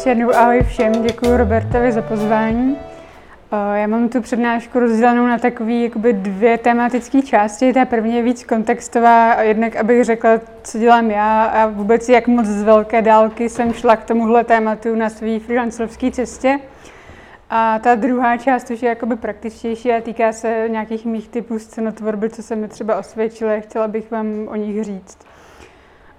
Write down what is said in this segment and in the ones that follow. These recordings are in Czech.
ještě jednou ahoj všem, děkuji Robertovi za pozvání. Já mám tu přednášku rozdělenou na takové jakoby dvě tematické části. Ta první je víc kontextová, jednak abych řekla, co dělám já a vůbec jak moc z velké dálky jsem šla k tomuhle tématu na své freelancerovské cestě. A ta druhá část už je jakoby praktičtější a týká se nějakých mých typů scenotvorby, co se mi třeba osvědčily, chtěla bych vám o nich říct.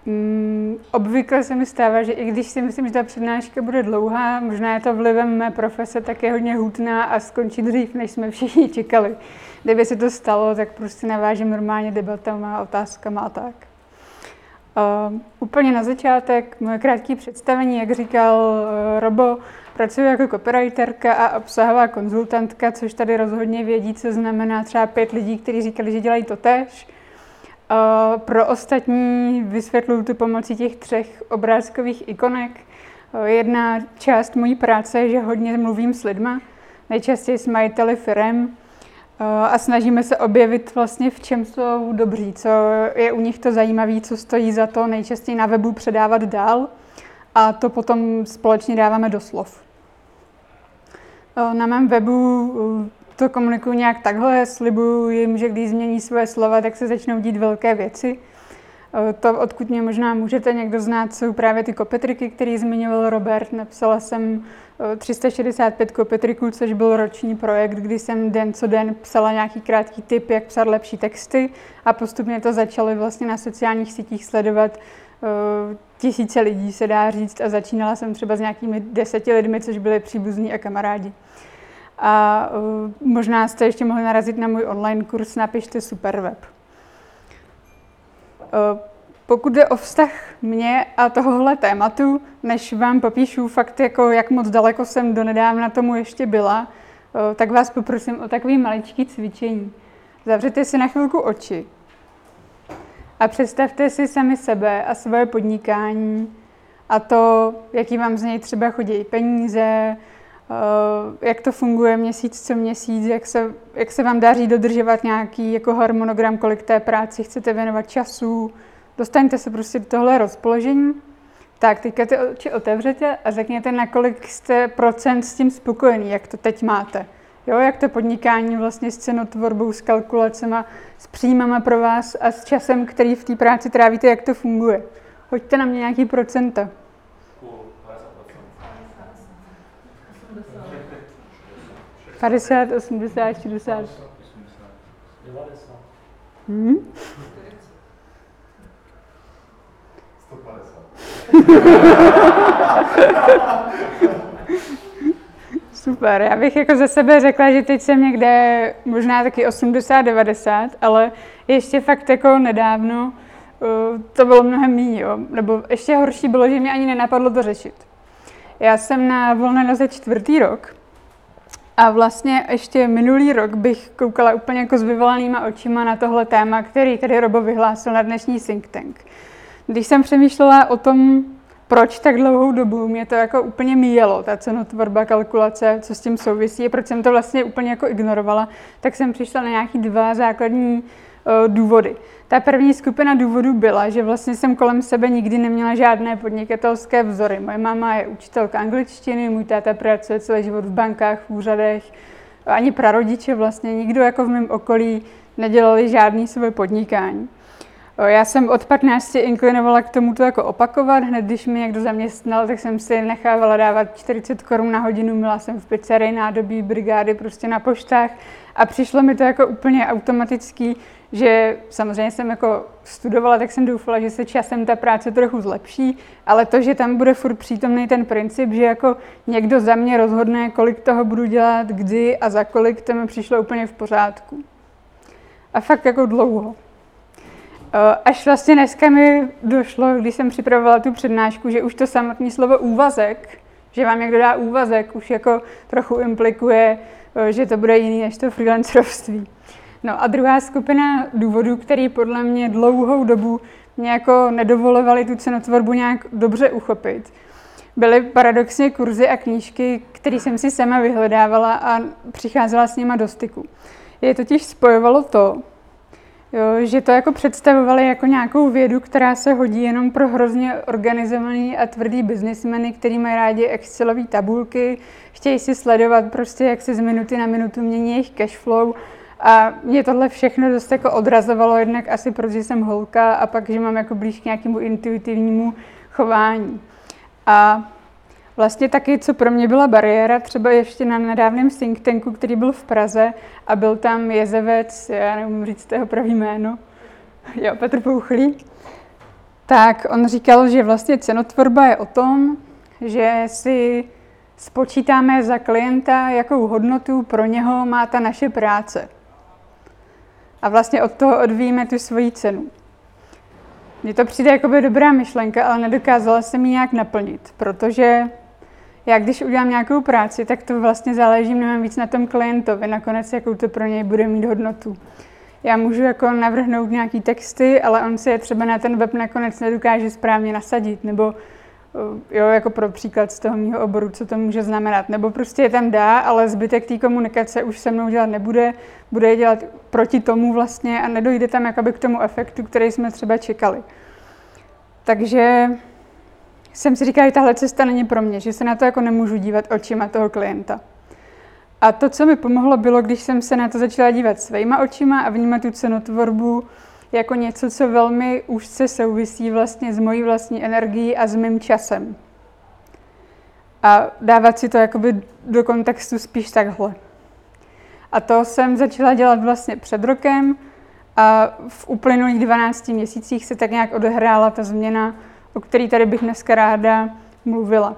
Mm, obvykle se mi stává, že i když si myslím, že ta přednáška bude dlouhá, možná je to vlivem mé profese, tak je hodně hutná a skončí dřív, než jsme všichni čekali. Kdyby se to stalo, tak prostě navážím normálně debatama, otázkama a tak. Uh, úplně na začátek, moje krátké představení, jak říkal uh, Robo, pracuji jako copywriterka a obsahová konzultantka, což tady rozhodně vědí, co znamená třeba pět lidí, kteří říkali, že dělají to tež. Pro ostatní vysvětluji tu pomocí těch třech obrázkových ikonek. Jedna část mojí práce je, že hodně mluvím s lidma, nejčastěji s majiteli firem a snažíme se objevit vlastně v čem jsou dobří, co je u nich to zajímavé, co stojí za to nejčastěji na webu předávat dál a to potom společně dáváme do slov. Na mém webu to komunikuju nějak takhle, slibuju jim, že když změní své slova, tak se začnou dít velké věci. Eh, to, odkud mě možná můžete někdo znát, jsou právě ty kopetriky, které zmiňoval Robert. Napsala jsem 365 eh, kopetriků, což byl roční projekt, kdy jsem den co den psala nějaký krátký tip, jak psat lepší texty a postupně to začaly vlastně na sociálních sítích sledovat eh, tisíce lidí, se dá říct, a začínala jsem třeba s nějakými deseti lidmi, což byli příbuzní a kamarádi. A uh, možná jste ještě mohli narazit na můj online kurz Napište Superweb. Uh, pokud jde o vztah mě a tohohle tématu, než vám popíšu fakt, jako jak moc daleko jsem do nedávna tomu ještě byla, uh, tak vás poprosím o takový maličký cvičení. Zavřete si na chvilku oči a představte si sami sebe a svoje podnikání a to, jaký vám z něj třeba chodí peníze, Eh, jak to funguje měsíc co měsíc, jak se, jak se vám daří dodržovat nějaký jako harmonogram, kolik té práci chcete věnovat času. Dostaňte se prostě do tohle rozpoložení. Tak, teďka ty oči otevřete a řekněte, na kolik jste procent s tím spokojený, jak to teď máte. Jo, jak to podnikání vlastně s cenotvorbou, s kalkulacemi, s příjmama pro vás a s časem, který v té práci trávíte, jak to funguje. Hoďte na mě nějaký procenta. 50, 80, 60. 90. Hmm? 150. Super, já bych jako ze sebe řekla, že teď jsem někde možná taky 80-90, ale ještě fakt jako nedávno uh, to bylo mnohem méně, nebo ještě horší bylo, že mě ani nenapadlo to řešit. Já jsem na volné noze čtvrtý rok a vlastně ještě minulý rok bych koukala úplně jako s vyvolanýma očima na tohle téma, který tady Robo vyhlásil na dnešní think tank. Když jsem přemýšlela o tom, proč tak dlouhou dobu mě to jako úplně míjelo, ta cenotvorba, kalkulace, co s tím souvisí, proč jsem to vlastně úplně jako ignorovala, tak jsem přišla na nějaký dva základní důvody. Ta první skupina důvodů byla, že vlastně jsem kolem sebe nikdy neměla žádné podnikatelské vzory. Moje máma je učitelka angličtiny, můj táta pracuje celý život v bankách, v úřadech, ani prarodiče vlastně, nikdo jako v mém okolí nedělali žádný své podnikání. Já jsem od 15 inklinovala k tomu to jako opakovat. Hned když mě někdo zaměstnal, tak jsem si nechávala dávat 40 korun na hodinu. Měla jsem v pizzerii nádobí, brigády prostě na poštách. A přišlo mi to jako úplně automatický, že samozřejmě jsem jako studovala, tak jsem doufala, že se časem ta práce trochu zlepší, ale to, že tam bude furt přítomný ten princip, že jako někdo za mě rozhodne, kolik toho budu dělat, kdy a za kolik, to mi přišlo úplně v pořádku. A fakt jako dlouho. Eh, až vlastně dneska mi došlo, když jsem připravovala tu přednášku, že už to samotné slovo úvazek, že vám někdo dá úvazek, už jako trochu implikuje, eh, že to bude jiný než to freelancerovství. No a druhá skupina důvodů, který podle mě dlouhou dobu mě jako nedovolovaly tu cenotvorbu nějak dobře uchopit, byly paradoxně kurzy a knížky, které jsem si sama vyhledávala a přicházela s nima do styku. Je totiž spojovalo to, Jo, že to jako představovali jako nějakou vědu, která se hodí jenom pro hrozně organizovaný a tvrdý biznismeny, který mají rádi Excelové tabulky, chtějí si sledovat prostě, jak se z minuty na minutu mění jejich cash flow. A mě tohle všechno dost jako odrazovalo, jednak asi protože jsem holka a pak, že mám jako blíž k nějakému intuitivnímu chování. A Vlastně taky, co pro mě byla bariéra, třeba ještě na nedávném think tanku, který byl v Praze a byl tam jezevec, já nevím říct jeho pravý jméno, jo, Petr Pouchlý, tak on říkal, že vlastně cenotvorba je o tom, že si spočítáme za klienta, jakou hodnotu pro něho má ta naše práce. A vlastně od toho odvíjíme tu svoji cenu. Mně to přijde jako by dobrá myšlenka, ale nedokázala jsem ji nějak naplnit, protože já když udělám nějakou práci, tak to vlastně záleží mnohem víc na tom klientovi, nakonec jakou to pro něj bude mít hodnotu. Já můžu jako navrhnout nějaký texty, ale on si je třeba na ten web nakonec nedokáže správně nasadit, nebo jo, jako pro příklad z toho mého oboru, co to může znamenat. Nebo prostě je tam dá, ale zbytek té komunikace už se mnou dělat nebude, bude je dělat proti tomu vlastně a nedojde tam jakoby k tomu efektu, který jsme třeba čekali. Takže jsem si říkala, že tahle cesta není pro mě, že se na to jako nemůžu dívat očima toho klienta. A to, co mi pomohlo, bylo, když jsem se na to začala dívat svýma očima a vnímat tu cenotvorbu jako něco, co velmi úzce souvisí vlastně s mojí vlastní energií a s mým časem. A dávat si to jakoby do kontextu spíš takhle. A to jsem začala dělat vlastně před rokem a v uplynulých 12 měsících se tak nějak odehrála ta změna o který tady bych dneska ráda mluvila.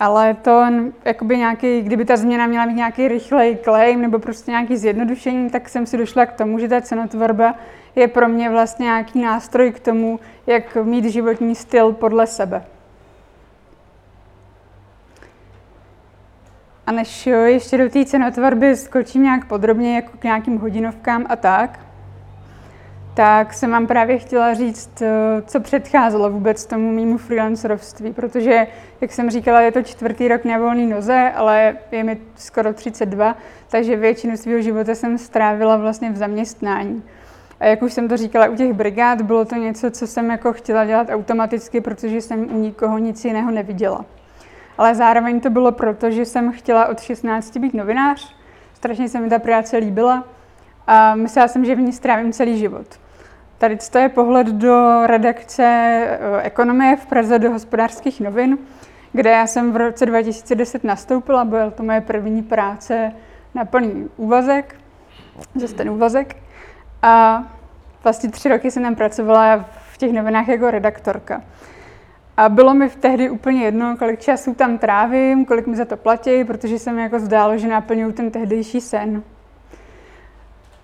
Ale to jakoby nějaký, kdyby ta změna měla mít nějaký rychlej claim nebo prostě nějaký zjednodušení, tak jsem si došla k tomu, že ta cenotvorba je pro mě vlastně nějaký nástroj k tomu, jak mít životní styl podle sebe. A než ještě do té cenotvorby skočím nějak podrobně jako k nějakým hodinovkám a tak, tak jsem vám právě chtěla říct, eh, co předcházelo vůbec tomu mýmu freelancerovství, protože, jak jsem říkala, je to čtvrtý rok na volný noze, ale je mi skoro 32, takže většinu svého života jsem strávila vlastně v zaměstnání. A jak už jsem to říkala u těch brigád, bylo to něco, co jsem jako chtěla dělat automaticky, protože jsem u nikoho nic jiného neviděla. Ale zároveň to bylo proto, že jsem chtěla od 16 být novinář, strašně se mi ta práce líbila a myslela jsem, že v ní strávím celý život. Tady to je pohled do redakce eh, ekonomie v Praze do hospodářských novin, kde já jsem v roce 2010 nastoupila, byl to moje první práce na plný úvazek, zase ten úvazek. A vlastně tři roky jsem tam pracovala v těch novinách jako redaktorka. A bylo mi v tehdy úplně jedno, kolik času tam trávím, kolik mi za to platí, protože jsem jako zdálo, že naplňuju ten tehdejší sen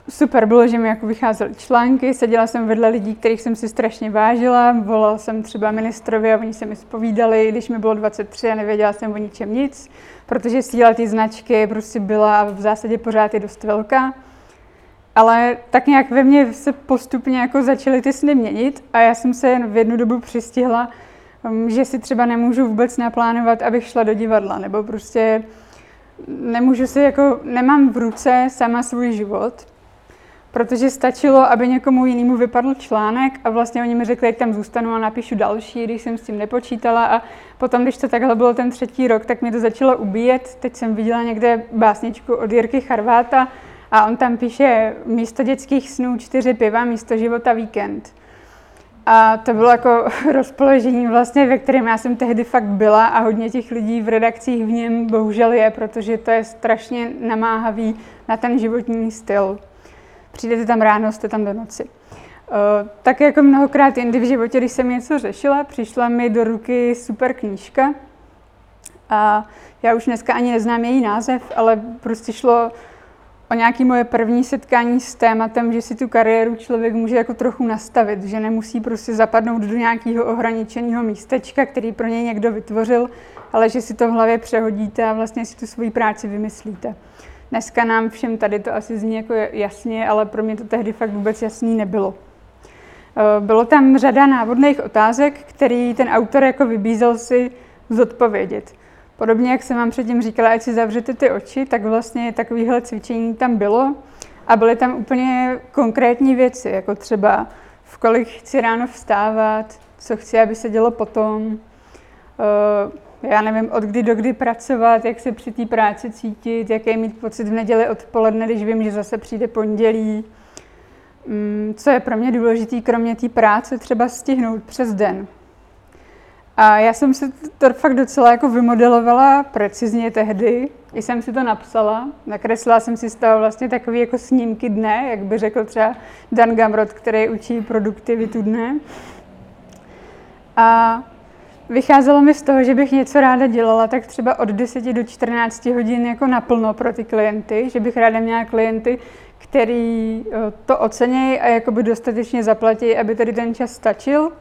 super bylo, že mi jako vycházely články, seděla jsem vedle lidí, kterých jsem si strašně vážila, volala jsem třeba ministrovi a oni se mi spovídali, když mi bylo 23 a nevěděla jsem o ničem nic, protože síla ty značky prostě byla v zásadě pořád je dost velká. Ale tak nějak ve mně se postupně jako začaly ty sny měnit a já jsem se v jednu dobu přistihla, um, že si třeba nemůžu vůbec naplánovat, abych šla do divadla, nebo prostě nemůžu si jako, nemám v ruce sama svůj život, protože stačilo, aby někomu jinému vypadl článek a vlastně oni mi řekli, jak tam zůstanu a napíšu další, když jsem s tím nepočítala a potom, když to takhle bylo ten třetí rok, tak mě to začalo ubíjet. Teď jsem viděla někde básničku od Jirky Charváta a on tam píše místo dětských snů čtyři piva, místo života víkend. A to bylo jako rozpoložení vlastně, ve kterém já jsem tehdy fakt byla a hodně těch lidí v redakcích v něm bohužel je, protože to je strašně namáhavý na ten životní styl přijdete tam ráno, jste tam do noci. Uh, tak jako mnohokrát jindy v životě, když jsem něco řešila, přišla mi do ruky super knížka a já už dneska ani neznám její název, ale prostě šlo o nějaké moje první setkání s tématem, že si tu kariéru člověk může jako trochu nastavit, že nemusí prostě zapadnout do nějakého ohraničeného místečka, který pro něj někdo vytvořil, ale že si to v hlavě přehodíte a vlastně si tu svoji práci vymyslíte. Dneska nám všem tady to asi zní jako jasně, ale pro mě to tehdy fakt vůbec jasný nebylo. Eh, bylo tam řada návodných otázek, který ten autor jako vybízel si zodpovědět. Podobně, jak jsem vám předtím říkala, ať si zavřete ty oči, tak vlastně takovýhle cvičení tam bylo. A byly tam úplně konkrétní věci, jako třeba v kolik chci ráno vstávat, co chci, aby se dělo potom, eh, já nevím, od kdy do kdy pracovat, jak se při té práci cítit, jaký mít pocit v neděli odpoledne, když vím, že zase přijde pondělí, mm, co je pro mě důležité, kromě té práce, třeba stihnout přes den. A já jsem si to fakt docela jako vymodelovala precizně tehdy, i jsem si to napsala, nakreslila jsem si z toho vlastně takový jako snímky dne, jak by řekl třeba Dan Gamrot, který učí produktivitu dne. A vycházelo mi z toho, že bych něco ráda dělala, tak třeba od 10 do 14 hodin jako naplno pro ty klienty, že bych ráda měla klienty, který eh, to ocenějí a jakoby dostatečně zaplatí, aby tady ten čas stačil.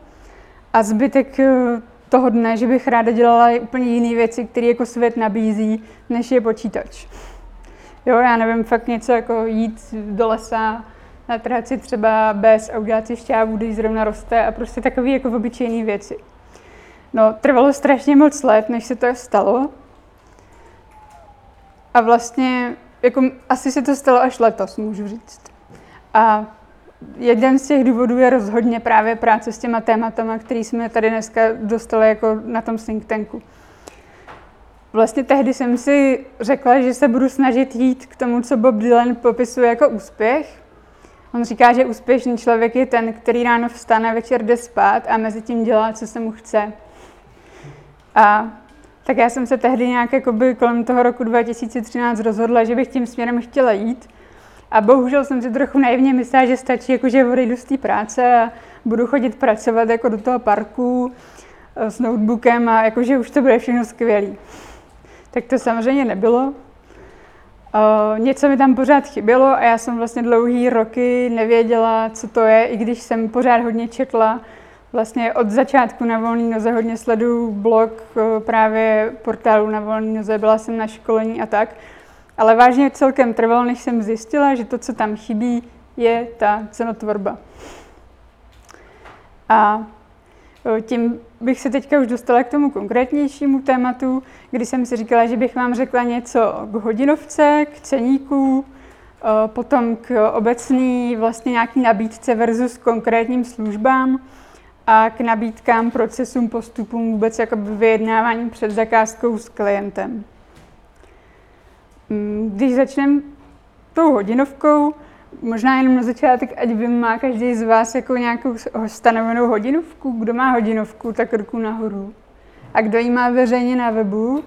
A zbytek eh, toho dne, že bych ráda dělala úplně jiné věci, které jako svět nabízí, než je počítač. Jo, já nevím, fakt něco jako jít do lesa, natrhat si třeba bez a udělat si šťávu, když zrovna roste a prostě takové jako obyčejné věci. No, trvalo strašně moc let, než se to stalo. A vlastně, jako asi se to stalo až letos, můžu říct. A jeden z těch důvodů je rozhodně právě práce s těma tématama, který jsme tady dneska dostali jako na tom think tanku. Vlastně tehdy jsem si řekla, že se budu snažit jít k tomu, co Bob Dylan popisuje jako úspěch. On říká, že úspěšný člověk je ten, který ráno vstane, večer jde spát a mezi tím dělá, co se mu chce. A tak já jsem se tehdy nějak kolem toho roku 2013 rozhodla, že bych tím směrem chtěla jít. A bohužel jsem si trochu naivně myslela, že stačí, jako že odejdu z té práce a budu chodit pracovat jako do toho parku eh, s notebookem a jakože už to bude všechno skvělé. Tak to samozřejmě nebylo. Uh, něco mi tam pořád chybělo a já jsem vlastně dlouhý roky nevěděla, co to je, i když jsem pořád hodně četla. Vlastně od začátku na volný noze hodně sleduju blog uh, právě portálu na volný noze, byla jsem na školení a tak. Ale vážně celkem trvalo, než jsem zjistila, že to, co tam chybí, je ta cenotvorba. A tím bych se teďka už dostala k tomu konkrétnějšímu tématu, kdy jsem si říkala, že bych vám řekla něco k hodinovce, k ceníku, potom k obecný vlastně nějaký nabídce versus konkrétním službám a k nabídkám, procesům, postupům, vůbec jako vyjednávání před zakázkou s klientem. Mm, když začneme tou hodinovkou, možná jenom na začátek, ať vím, má každý z vás jako nějakou stanovenou hodinovku. Kdo má hodinovku, tak ruku nahoru. A kdo ji má veřejně na webu?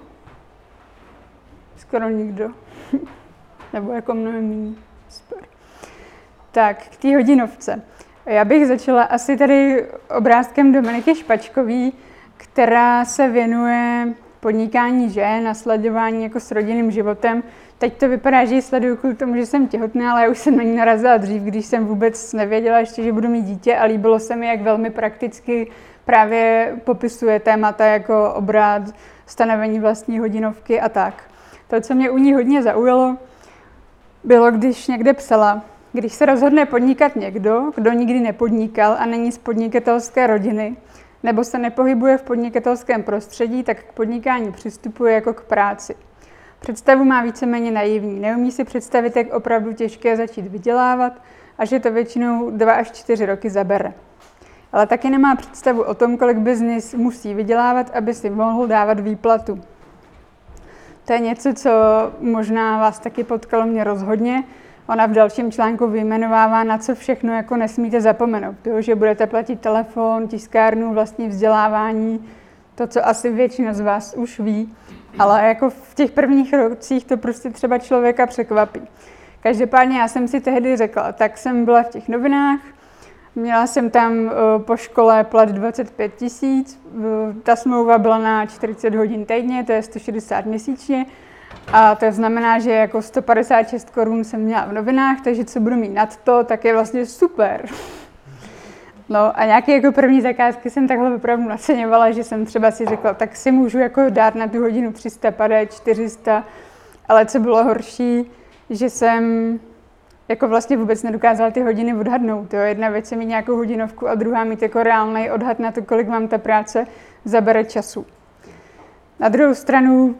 Skoro nikdo. Nebo jako mnohem méně. Tak, k té hodinovce. Já bych začala asi tady obrázkem Dominiky Špačkový, která se věnuje podnikání žen a sledování jako s rodinným životem. Teď to vypadá, že ji sleduju kvůli tomu, že jsem těhotná, ale já už jsem na ní narazila dřív, když jsem vůbec nevěděla ještě, že budu mít dítě a líbilo se mi, jak velmi prakticky právě popisuje témata jako obrat, stanovení vlastní hodinovky a tak. To, co mě u ní hodně zaujalo, bylo, když někde psala, když se rozhodne podnikat někdo, kdo nikdy nepodnikal a není z podnikatelské rodiny, nebo se nepohybuje v podnikatelském prostředí, tak k podnikání přistupuje jako k práci. Představu má víceméně naivní. Neumí si představit, jak opravdu těžké začít vydělávat a že to většinou 2 až 4 roky zabere. Ale taky nemá představu o tom, kolik biznis musí vydělávat, aby si mohl dávat výplatu. To je něco, co možná vás taky potkalo mě rozhodně, Ona v dalším článku vyjmenovává, na co všechno jako nesmíte zapomenout. To, že budete platit telefon, tiskárnu, vlastní vzdělávání, to, co asi většina z vás už ví, ale jako v těch prvních rocích to prostě třeba člověka překvapí. Každopádně já jsem si tehdy řekla, tak jsem byla v těch novinách, měla jsem tam eh, po škole plat 25 tisíc, ta smlouva byla na 40 hodin týdně, to je 160 měsíčně, a to znamená, že jako 156 korun jsem měla v novinách, takže co budu mít nad to, tak je vlastně super. No a nějaké jako první zakázky jsem takhle opravdu naceňovala, že jsem třeba si řekla, tak si můžu jako dát na tu hodinu 350, 400, ale co bylo horší, že jsem jako vlastně vůbec nedokázala ty hodiny odhadnout. Jo. Jedna věc je mít nějakou hodinovku a druhá mít jako reálný odhad na to, kolik vám ta práce zabere času. Na druhou stranu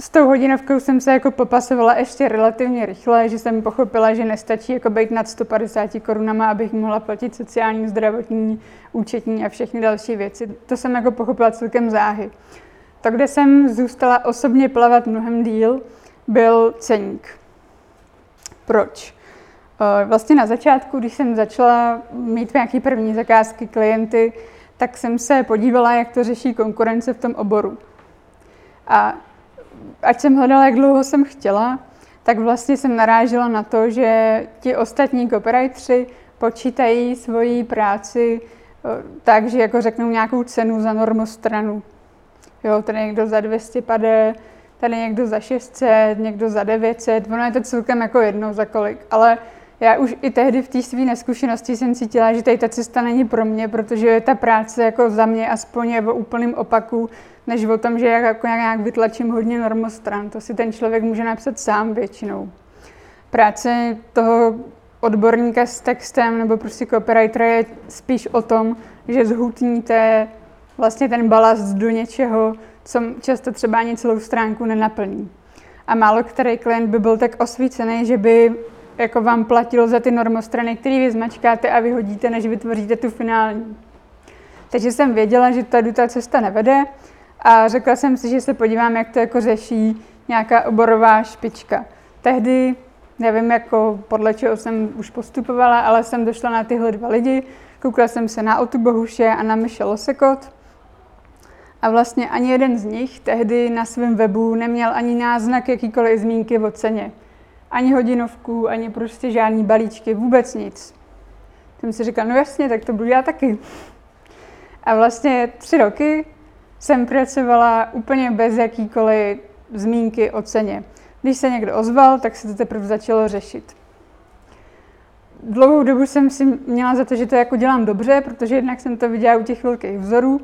s tou hodinovkou jsem se jako popasovala ještě relativně rychle, že jsem pochopila, že nestačí jako být nad 150 korunama, abych mohla platit sociální, zdravotní, účetní a všechny další věci. To jsem jako pochopila celkem záhy. To, kde jsem zůstala osobně plavat mnohem díl, byl ceník. Proč? Eh, vlastně na začátku, když jsem začala mít nějaké první zakázky klienty, tak jsem se podívala, jak to řeší konkurence v tom oboru. A ať jsem hledala, jak dlouho jsem chtěla, tak vlastně jsem narážela na to, že ti ostatní copywriteri počítají svoji práci eh, tak, že jako řeknou nějakou cenu za normostranu. Jo, tady někdo za 200 pade, tady někdo za 600, někdo za 900, ono je to celkem jako jedno za kolik, ale já už i tehdy v té své neskušenosti jsem cítila, že tady ta cesta není pro mě, protože ta práce jako za mě aspoň je o úplným opaku, než o tom, že jako nějak vytlačím hodně normostran. To si ten člověk může napsat sám většinou. Práce toho odborníka s textem nebo prostě copywritera je spíš o tom, že zhutníte vlastně ten balast do něčeho, co často třeba ani celou stránku nenaplní. A málo který klient by byl tak osvícený, že by jako vám platilo za ty normostrany, které vy zmačkáte a vyhodíte, než vytvoříte tu finální. Takže jsem věděla, že tady ta cesta nevede a řekla jsem si, že se podívám, jak to jako řeší nějaká oborová špička. Tehdy, nevím, jako podle čeho jsem už postupovala, ale jsem došla na tyhle dva lidi. Koukla jsem se na Otu Bohuše a na Michelle Osekot. A vlastně ani jeden z nich tehdy na svém webu neměl ani náznak jakýkoliv zmínky o ceně. Ani hodinovku, ani prostě žádný balíčky, vůbec nic. Jsem si říkal, no jasně, tak to budu já taky. A vlastně tři roky jsem pracovala úplně bez jakýkoliv zmínky o ceně. Když se někdo ozval, tak se to teprve začalo řešit. Dlouhou dobu jsem si měla za to, že to jako dělám dobře, protože jednak jsem to viděla u těch velkých vzorů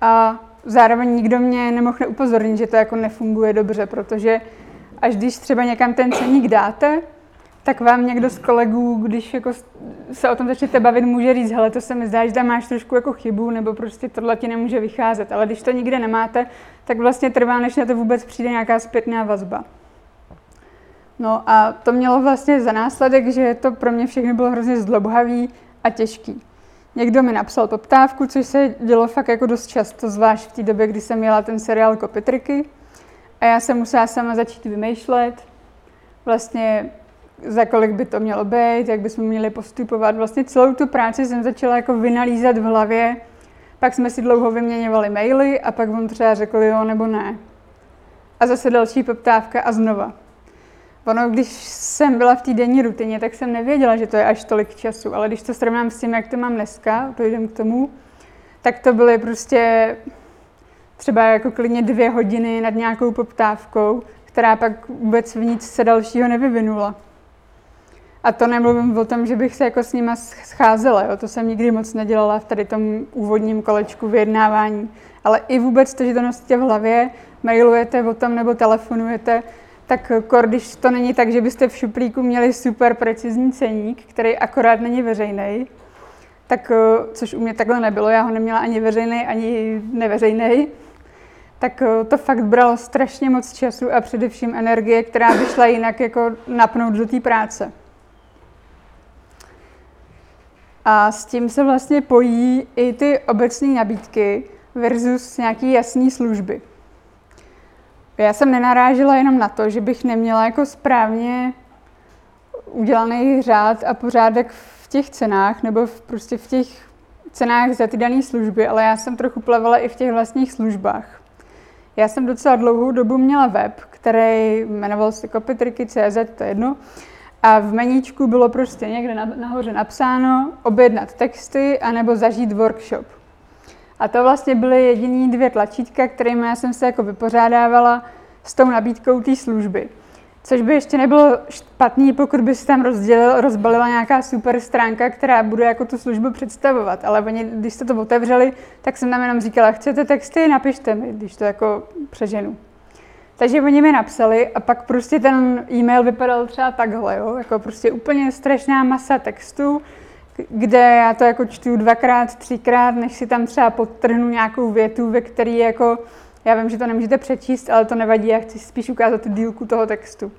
a zároveň nikdo mě nemohl upozornit, že to jako nefunguje dobře, protože až když třeba někam ten ceník dáte, tak vám někdo z kolegů, když jako se o tom začnete bavit, může říct, hele, to se mi zdá, že tam máš trošku jako chybu, nebo prostě tohle ti nemůže vycházet. Ale když to nikde nemáte, tak vlastně trvá, než na to vůbec přijde nějaká zpětná vazba. No a to mělo vlastně za následek, že to pro mě všechno bylo hrozně zdlobhavý a těžký. Někdo mi napsal poptávku, což se dělo fakt jako dost často, zvlášť v té době, kdy jsem měla ten seriál Kopitriky. A já jsem musela sama začít vymýšlet, vlastně za kolik by to mělo být, jak bychom měli postupovat. Vlastně celou tu práci jsem začala jako vynalízat v hlavě, pak jsme si dlouho vyměňovali maily a pak on třeba řekl jo nebo ne. A zase další poptávka a znova. Ono, když jsem byla v té denní rutině, tak jsem nevěděla, že to je až tolik času, ale když to srovnám s tím, jak to mám dneska, jdem k tomu, tak to byly prostě třeba jako klidně dvě hodiny nad nějakou poptávkou, která pak vůbec v nic se dalšího nevyvinula. A to nemluvím o tom, že bych se jako s nima scházela, jo? to jsem nikdy moc nedělala v tady tom úvodním kolečku vyjednávání. Ale i vůbec to, že to nosíte v hlavě, mailujete o tom nebo telefonujete, tak když to není tak, že byste v šuplíku měli super precizní ceník, který akorát není veřejný, tak, což u mě takhle nebylo, já ho neměla ani veřejný, ani neveřejný, tak to fakt bralo strašně moc času a především energie, která by šla jinak jako napnout do té práce. A s tím se vlastně pojí i ty obecné nabídky versus nějaký jasný služby. Já jsem nenarážela jenom na to, že bych neměla jako správně udělaný řád a pořádek v těch cenách nebo v, prostě v těch cenách za ty dané služby, ale já jsem trochu plavala i v těch vlastních službách. Já jsem docela dlouhou dobu měla web, který jmenoval se copytricky.cz, to je jedno, a v meníčku bylo prostě někde nahoře napsáno objednat texty anebo zažít workshop. A to vlastně byly jediný dvě tlačítka, kterými já jsem se jako vypořádávala s tou nabídkou té služby. Což by ještě nebylo špatný, pokud by se tam rozdělil, rozbalila nějaká super stránka, která bude jako tu službu představovat. Ale oni, když jste to otevřeli, tak jsem tam jenom říkala, chcete texty, napište mi, když to jako přeženu. Takže oni mi napsali a pak prostě ten e-mail vypadal třeba takhle, jo? jako prostě úplně strašná masa textu, kde já to jako čtu dvakrát, třikrát, než si tam třeba podtrhnu nějakou větu, ve které jako Já vím, že to nemůžete přečíst, ale to nevadí, já chci spíš ukázat tu dílku toho textu.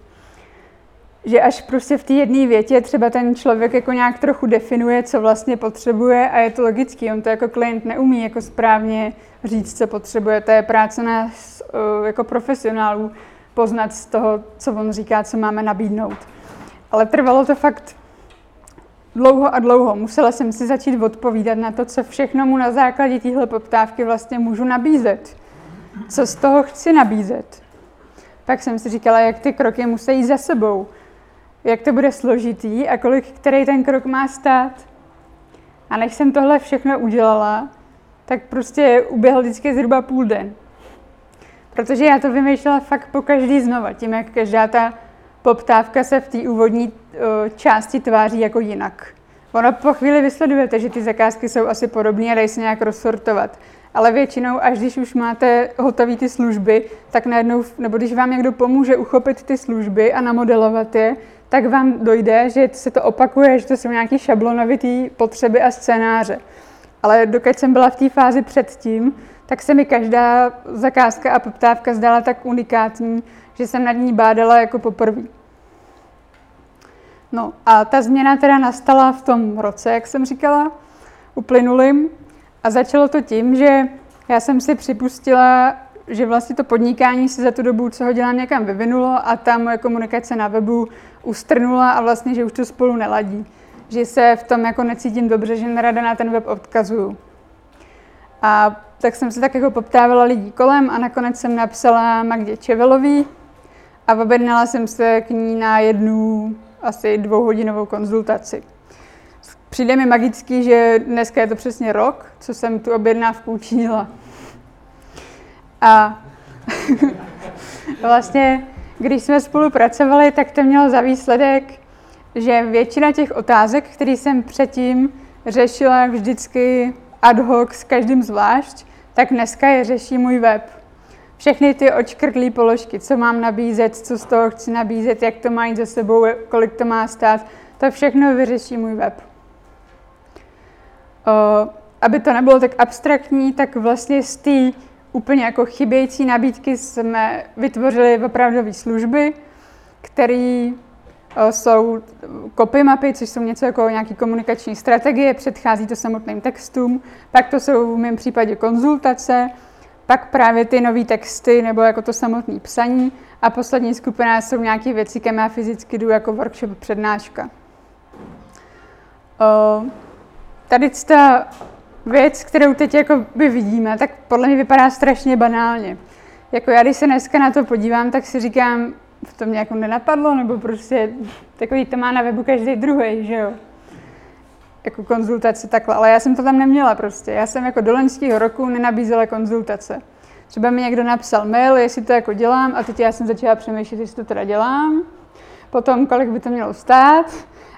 Že až prostě v té jedné větě třeba ten člověk jako nějak trochu definuje, co vlastně potřebuje a je to logický, on to jako klient neumí jako správně říct, co potřebuje. To je práce nás jako profesionálů poznat z toho, co on říká, co máme nabídnout. Ale trvalo to fakt dlouho a dlouho. Musela jsem si začít odpovídat na to, co všechno mu na základě téhle poptávky vlastně můžu nabízet. Co z toho chci nabízet. Pak jsem si říkala, jak ty kroky musí jít za sebou. Jak to bude složitý a kolik který ten krok má stát. A než jsem tohle všechno udělala, tak prostě uběhl vždycky zhruba půl den. Protože já to vymýšlela fakt po každý znova, tím jak každá ta poptávka se v té úvodní části tváří jako jinak. Ono po chvíli vysledujete, že ty zakázky jsou asi podobné a dají se nějak rozsortovat. Ale většinou, až když už máte hotové ty služby, tak najednou, nebo když vám někdo pomůže uchopit ty služby a namodelovat je, tak vám dojde, že se to opakuje, že to jsou nějaké šablonovité potřeby a scénáře. Ale dokud jsem byla v té fázi předtím, tak se mi každá zakázka a poptávka zdala tak unikátní, že jsem nad ní bádala jako poprvé. No a ta změna teda nastala v tom roce, jak jsem říkala, uplynulým. A začalo to tím, že já jsem si připustila, že vlastně to podnikání se za tu dobu, co ho dělám, někam vyvinulo a ta moje komunikace na webu ustrnula a vlastně, že už to spolu neladí. Že se v tom jako necítím dobře, že nerada na ten web odkazuju. A tak jsem se tak jako poptávala lidí kolem a nakonec jsem napsala Magdě Čevelový a objednala jsem se k ní na jednu asi dvouhodinovou konzultaci. Přijde mi magický, že dneska je to přesně rok, co jsem tu objednávku učinila. A vlastně, když jsme spolupracovali, tak to mělo za výsledek, že většina těch otázek, které jsem předtím řešila vždycky ad hoc s každým zvlášť, tak dneska je řeší můj web. Všechny ty očkrtlé položky, co mám nabízet, co z toho chci nabízet, jak to mají za sebou, kolik to má stát, to všechno vyřeší můj web. O, aby to nebylo tak abstraktní, tak vlastně z té úplně jako chybějící nabídky jsme vytvořili opravdové služby, které jsou copy mapy, což jsou něco jako nějaký komunikační strategie, předchází to samotným textům, pak to jsou v mém případě konzultace, pak právě ty nové texty nebo jako to samotné psaní a poslední skupina jsou nějaké věci, kam já fyzicky jdu jako workshop přednáška. O, tady ta věc, kterou teď jako by vidíme, tak podle mě vypadá strašně banálně. Jako já, když se dneska na to podívám, tak si říkám, v tom mě jako nenapadlo, nebo prostě takový to má na webu každý druhý, že jo jako konzultace takhle, ale já jsem to tam neměla prostě. Já jsem jako do loňského roku nenabízela konzultace. Třeba mi někdo napsal mail, jestli to jako dělám a teď já jsem začala přemýšlet, jestli to teda dělám. Potom, kolik by to mělo stát.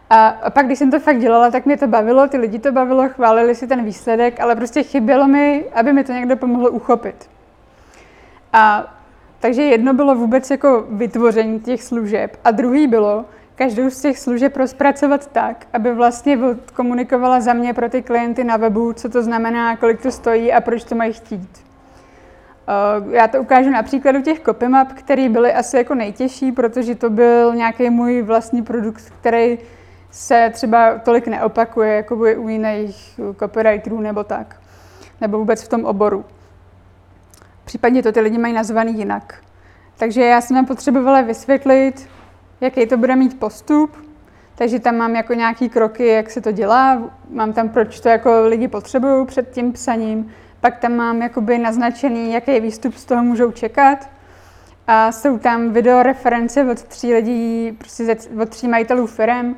A, pak, když jsem to fakt dělala, tak mě to bavilo, ty lidi to bavilo, chválili si ten výsledek, ale prostě chybělo mi, aby mi to někdo pomohl uchopit. A takže jedno bylo vůbec jako vytvoření těch služeb a druhý bylo, každou z těch služeb rozpracovat tak, aby vlastně komunikovala za mě pro ty klienty na webu, co to znamená, kolik to stojí a proč to mají chtít. Eh, já to ukážu na příkladu těch copymap, které byly asi jako nejtěžší, protože to byl nějaký můj vlastní produkt, který se třeba tolik neopakuje, jako u jiných copywriterů nebo tak. Nebo vůbec v tom oboru. Případně to ty lidi mají nazvaný jinak. Takže já jsem potřebovala vysvětlit, jaký to bude mít postup, takže tam mám jako nějaký kroky, jak se to dělá, mám tam, proč to jako lidi potřebují před tím psaním, pak tam mám jakoby naznačený, jaký výstup z toho můžou čekat. A jsou tam videoreference od tří lidí, prostě od tří majitelů firm,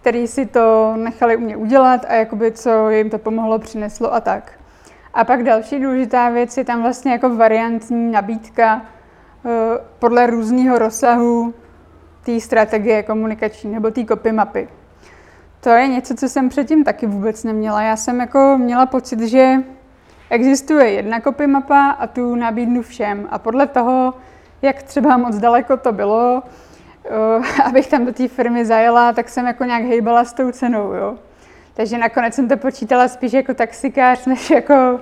který si to nechali u mě udělat a jakoby co jim to pomohlo, přineslo a tak. A pak další důležitá věc je tam vlastně jako variantní nabídka eh, podle různého rozsahu té strategie komunikační nebo té copy mapy. To je něco, co jsem předtím taky vůbec neměla. Já jsem jako měla pocit, že existuje jedna copy mapa a tu nabídnu všem. A podle toho, jak třeba moc daleko to bylo, abych tam do té firmy zajela, tak jsem jako nějak hejbala s tou cenou, jo. Takže nakonec jsem to počítala spíš jako taxikář, než jako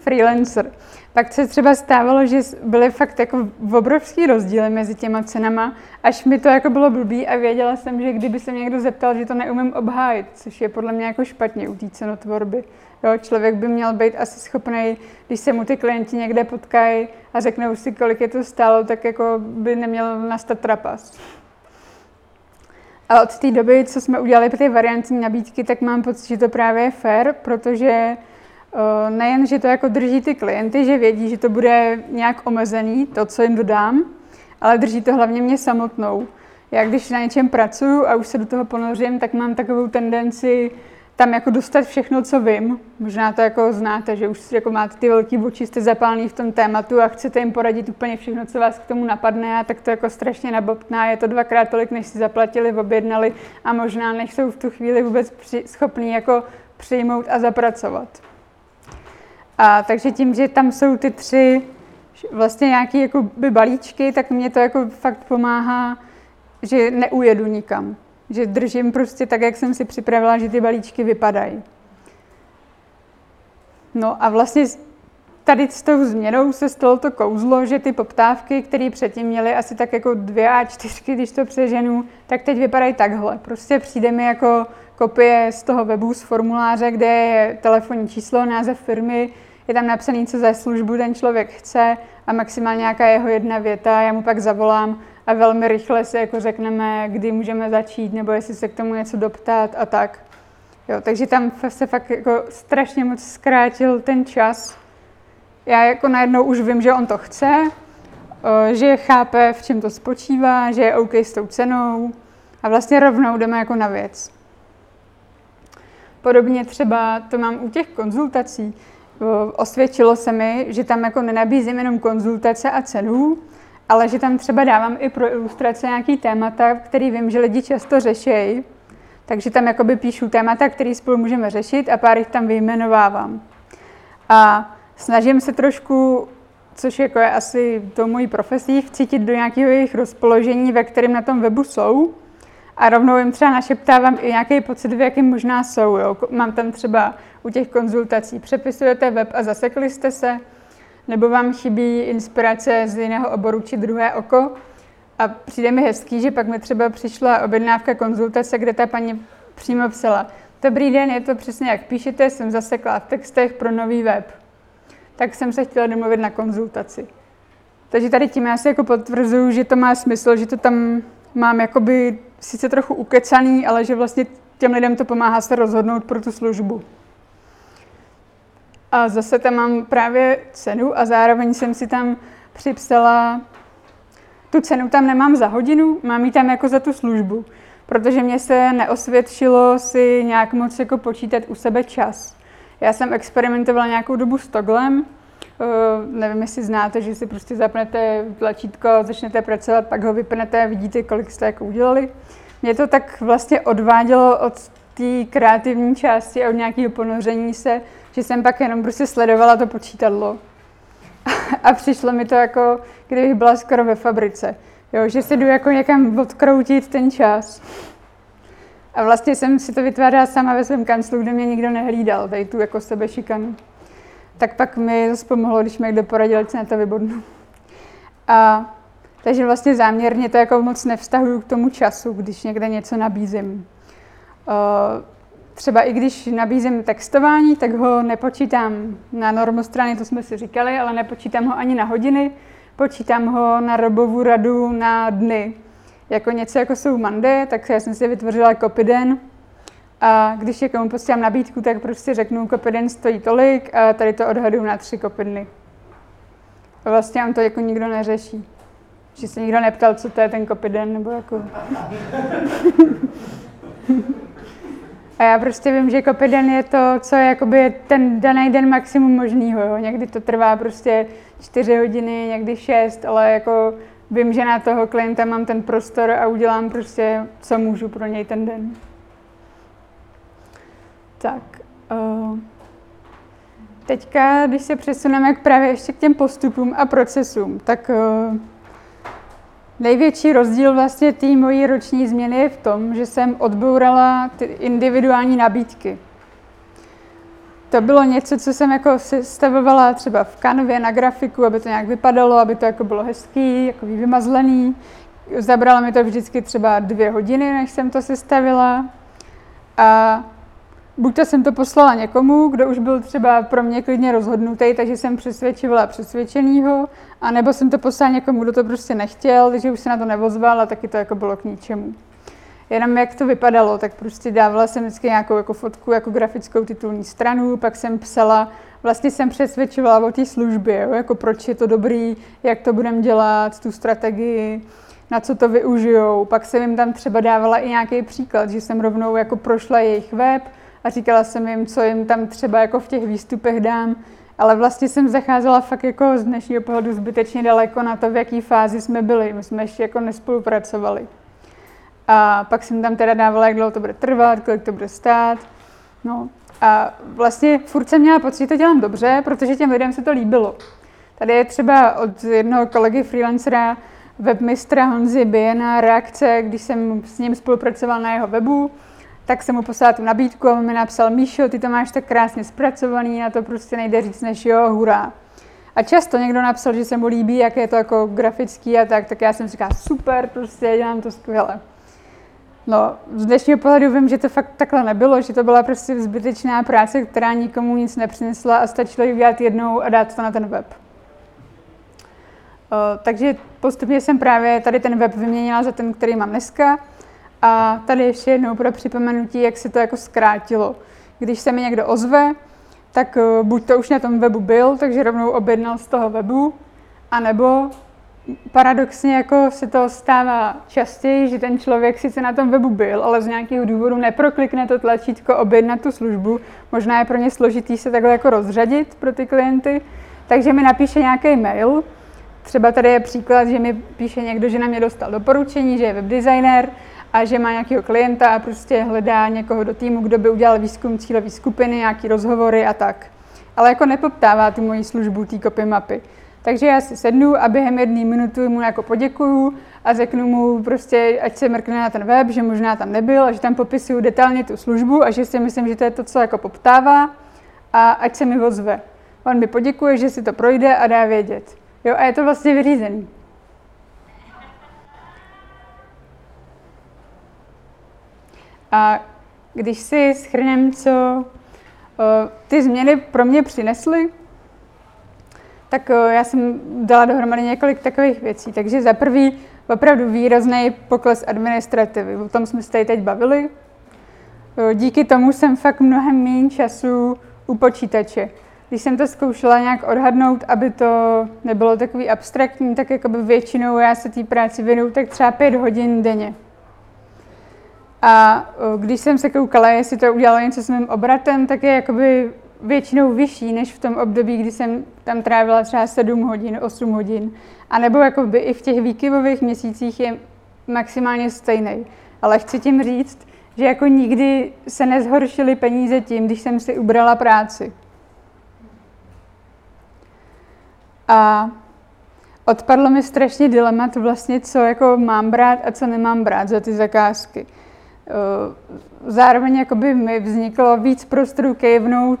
freelancer. Pak se třeba stávalo, že byly fakt jako obrovský rozdíly mezi těma cenama, až mi to jako bylo blbý a věděla jsem, že kdyby se mě někdo zeptal, že to neumím obhájit, což je podle mě jako špatně u té cenotvorby. Jo, člověk by měl být asi schopný, když se mu ty klienti někde potkají a řeknou si, kolik je to stálo, tak jako by neměl nastat trapas. A od té doby, co jsme udělali ty variantní nabídky, tak mám pocit, že to právě je fair, protože nejen, že to jako drží ty klienty, že vědí, že to bude nějak omezený, to, co jim dodám, ale drží to hlavně mě samotnou. Já když na něčem pracuji a už se do toho ponořím, tak mám takovou tendenci tam jako dostat všechno, co vím. Možná to jako znáte, že už jako máte ty velký oči, jste zapálný v tom tématu a chcete jim poradit úplně všechno, co vás k tomu napadne a tak to jako strašně nabobtná. Je to dvakrát tolik, než si zaplatili, objednali a možná než jsou v tu chvíli vůbec při, schopní jako přijmout a zapracovat. A takže tím, že tam jsou ty tři vlastně nějaké jako balíčky, tak mě to jako fakt pomáhá, že neujedu nikam. Že držím prostě tak, jak jsem si připravila, že ty balíčky vypadají. No a vlastně tady s tou změnou se stalo to kouzlo, že ty poptávky, které předtím měly asi tak jako dvě a čtyřky, když to přeženu, tak teď vypadají takhle. Prostě přijde mi jako kopie z toho webu, z formuláře, kde je telefonní číslo, název firmy, je tam napsaný, co za službu ten člověk chce a maximálně nějaká jeho jedna věta, já mu pak zavolám a velmi rychle si jako řekneme, kdy můžeme začít, nebo jestli se k tomu něco doptat a tak. Jo, takže tam se fakt jako strašně moc zkrátil ten čas. Já jako najednou už vím, že on to chce, že chápe, v čem to spočívá, že je OK s tou cenou a vlastně rovnou jdeme jako na věc. Podobně třeba to mám u těch konzultací. Osvědčilo se mi, že tam jako nenabízím jenom konzultace a cenu, ale že tam třeba dávám i pro ilustrace nějaký témata, který vím, že lidi často řeší. Takže tam jakoby píšu témata, které spolu můžeme řešit a pár jich tam vyjmenovávám. A snažím se trošku, což jako je asi to mojí profesí, vcítit do nějakého jejich rozpoložení, ve kterém na tom webu jsou. A rovnou jim třeba našeptávám i nějaký pocit, v jakém možná jsou. Jo. Mám tam třeba u těch konzultací, přepisujete web a zasekli jste se, nebo vám chybí inspirace z jiného oboru či druhé oko. A přijde mi hezký, že pak mi třeba přišla objednávka konzultace, kde ta paní přímo psala, Dobrý den, je to přesně jak píšete, jsem zasekla v textech pro nový web. Tak jsem se chtěla domluvit na konzultaci. Takže tady tím já si jako potvrzuju, že to má smysl, že to tam mám jakoby sice trochu ukecaný, ale že vlastně těm lidem to pomáhá se rozhodnout pro tu službu. A zase tam mám právě cenu a zároveň jsem si tam připsala, tu cenu tam nemám za hodinu, mám ji tam jako za tu službu, protože mě se neosvědčilo si nějak moc jako počítat u sebe čas. Já jsem experimentovala nějakou dobu s toglem, Uh, nevím, jestli znáte, že si prostě zapnete tlačítko, začnete pracovat, pak ho vypnete a vidíte, kolik jste jako udělali. Mě to tak vlastně odvádělo od té kreativní části a od nějakého ponoření se, že jsem pak jenom prostě sledovala to počítadlo. A přišlo mi to jako, kdybych byla skoro ve fabrice. Jo, že si jdu jako někam odkroutit ten čas. A vlastně jsem si to vytvářela sama ve svém kanclu, kde mě nikdo nehlídal, tady tu jako sebe šikanu. Tak pak mi zase pomohlo, když mi někdo poradil, ať se na to vybodnu. A takže vlastně záměrně to jako moc nevztahuju k tomu času, když někde něco nabízím. Třeba i když nabízím textování, tak ho nepočítám na normostrany, to jsme si říkali, ale nepočítám ho ani na hodiny, počítám ho na robovou radu na dny. Jako něco, jako jsou mande, tak já jsem si vytvořila kopiden a když někomu posílám nabídku, tak prostě řeknu, kopiden stojí tolik a tady to odhaduju na tři kopidny. A vlastně on to jako nikdo neřeší. Že se nikdo neptal, co to je ten kopiden, nebo jako... A já prostě vím, že kopiden je to, co je jakoby ten daný den maximum možného. Někdy to trvá prostě čtyři hodiny, někdy šest, ale jako vím, že na toho klienta mám ten prostor a udělám prostě, co můžu pro něj ten den. Tak. Uh, teďka, když se přesuneme k právě ještě k těm postupům a procesům, tak uh, Největší rozdíl vlastně té mojí roční změny je v tom, že jsem odbourala ty individuální nabídky. to bylo něco, co jsem jako stavovala třeba v kanvě na grafiku, aby to nějak vypadalo, aby to jako bylo hezký, jako vymazlený. Zabralo mi to vždycky třeba dvě hodiny, než jsem to sestavila. A buď to jsem to poslala někomu, kdo už byl třeba pro mě klidně rozhodnutý, takže jsem přesvědčovala přesvědčenýho, anebo jsem to poslala někomu, kdo to prostě nechtěl, takže už se na to nevozval a taky to jako bylo k ničemu. Jenom jak to vypadalo, tak prostě dávala jsem vždycky nějakou jako fotku, jako grafickou titulní stranu, pak jsem psala, vlastně jsem přesvědčovala o té službě, jo, jako proč je to dobrý, jak to budeme dělat, tu strategii, na co to využijou. Pak jsem jim tam třeba dávala i nějaký příklad, že jsem rovnou jako prošla jejich web a říkala jsem jim, co jim tam třeba jako v těch výstupech dám, ale vlastně jsem zacházela fakt jako z dnešního pohledu zbytečně daleko na to, v jaký fázi jsme byli. My jsme ještě jako nespolupracovali. A pak jsem tam teda dávala, jak dlouho to bude trvat, kolik to bude stát. No a vlastně furt jsem měla pocit, že to dělám dobře, protože těm lidem se to líbilo. Tady je třeba od jednoho kolegy freelancera, webmistra Honzy Biena reakce, když jsem s ním spolupracoval na jeho webu, tak jsem mu poslala tu nabídku a on mi napsal, Míšo, ty to máš tak krásně zpracovaný, na to prostě nejde říct než jo, hurá. A často někdo napsal, že se mu líbí, jak je to jako grafický a tak, tak já jsem říkala, super, prostě dělám to skvěle. No, z dnešního pohledu vím, že to fakt takhle nebylo, že to byla prostě zbytečná práce, která nikomu nic nepřinesla a stačilo ji udělat jednou a dát to na ten web. O, takže postupně jsem právě tady ten web vyměnila za ten, který mám dneska. A tady ještě jednou pro připomenutí, jak se to jako zkrátilo. Když se mi někdo ozve, tak buď to už na tom webu byl, takže rovnou objednal z toho webu, anebo paradoxně jako se to stává častěji, že ten člověk sice na tom webu byl, ale z nějakého důvodu neproklikne to tlačítko objednat tu službu. Možná je pro ně složitý se takhle jako rozřadit pro ty klienty, takže mi napíše nějaký mail. Třeba tady je příklad, že mi píše někdo, že na mě dostal doporučení, že je webdesigner a že má nějakého klienta a prostě hledá někoho do týmu, kdo by udělal výzkum cílové skupiny, nějaký rozhovory a tak. Ale jako nepoptává tu moji službu, té copy mapy. Takže já si sednu a během jedné minuty mu jako poděkuju a řeknu mu prostě, ať se mrkne na ten web, že možná tam nebyl a že tam popisuju detailně tu službu a že si myslím, že to je to, co jako poptává a ať se mi ozve. On mi poděkuje, že si to projde a dá vědět. Jo, a je to vlastně vyřízený. A když si schrnem, co ty změny pro mě přinesly, tak eh, já jsem dala dohromady několik takových věcí. Takže za prvý opravdu výrazný pokles administrativy. O tom jsme se tady teď bavili. Eh, díky tomu jsem fakt mnohem méně času u počítače. Když jsem to zkoušela nějak odhadnout, aby to nebylo takový abstraktní, tak jakoby většinou já se té práci věnuju tak třeba pět hodin denně. A když jsem se koukala, jestli to udělalo něco s mým obratem, tak je jakoby většinou vyšší než v tom období, kdy jsem tam trávila třeba 7 hodin, 8 hodin. A nebo jakoby i v těch výkyvových měsících je maximálně stejný. Ale chci tím říct, že jako nikdy se nezhoršily peníze tím, když jsem si ubrala práci. A odpadlo mi strašně dilemat vlastně, co jako mám brát a co nemám brát za ty zakázky. Zároveň jakoby mi vzniklo víc prostoru kejvnout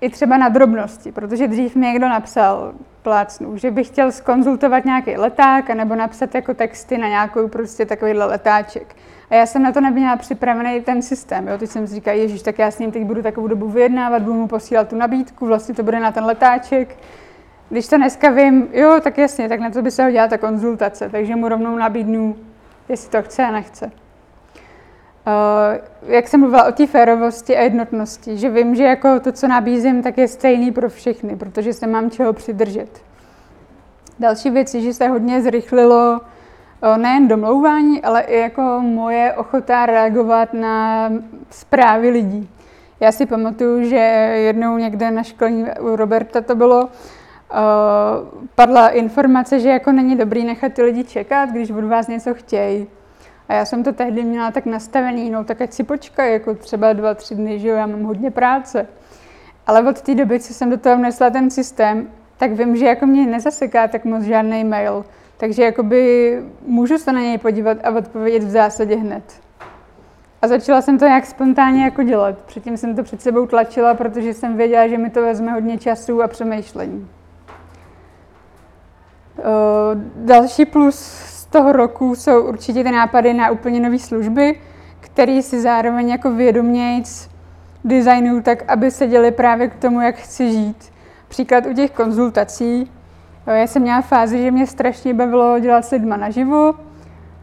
i třeba na drobnosti, protože dřív mi někdo napsal, plácnu, že bych chtěl skonzultovat nějaký leták, nebo napsat jako texty na nějakou prostě takovýhle letáček. A já jsem na to neměla připravený ten systém. Jo? Teď jsem si říkala, ježiš, tak já s ním teď budu takovou dobu vyjednávat, budu mu posílat tu nabídku, vlastně to bude na ten letáček. Když to dneska vím, jo, tak jasně, tak na to by se hodila ta konzultace, takže mu rovnou nabídnu, jestli to chce a nechce. Uh, jak jsem mluvila o té férovosti a jednotnosti, že vím, že jako to, co nabízím, tak je stejný pro všechny, protože se mám čeho přidržet. Další věc je, že se hodně zrychlilo uh, nejen domlouvání, ale i jako moje ochota reagovat na zprávy lidí. Já si pamatuju, že jednou někde na školní u Roberta to bylo, uh, padla informace, že jako není dobrý nechat ty lidi čekat, když od vás něco chtějí. A já jsem to tehdy měla tak nastavený, no tak ať si počkej, jako třeba dva, tři dny, že jo, já mám hodně práce. Ale od té doby, co jsem do toho vnesla ten systém, tak vím, že jako mě nezaseká tak moc žádný mail. Takže jakoby můžu se na něj podívat a odpovědět v zásadě hned. A začala jsem to nějak spontánně jako dělat. Předtím jsem to před sebou tlačila, protože jsem věděla, že mi to vezme hodně času a přemýšlení. Další plus toho roku jsou určitě ty nápady na úplně nové služby, které si zároveň jako vědomějc designuju tak, aby se děli právě k tomu, jak chci žít. Příklad u těch konzultací. Já jsem měla fázi, že mě strašně bavilo dělat s lidma naživo.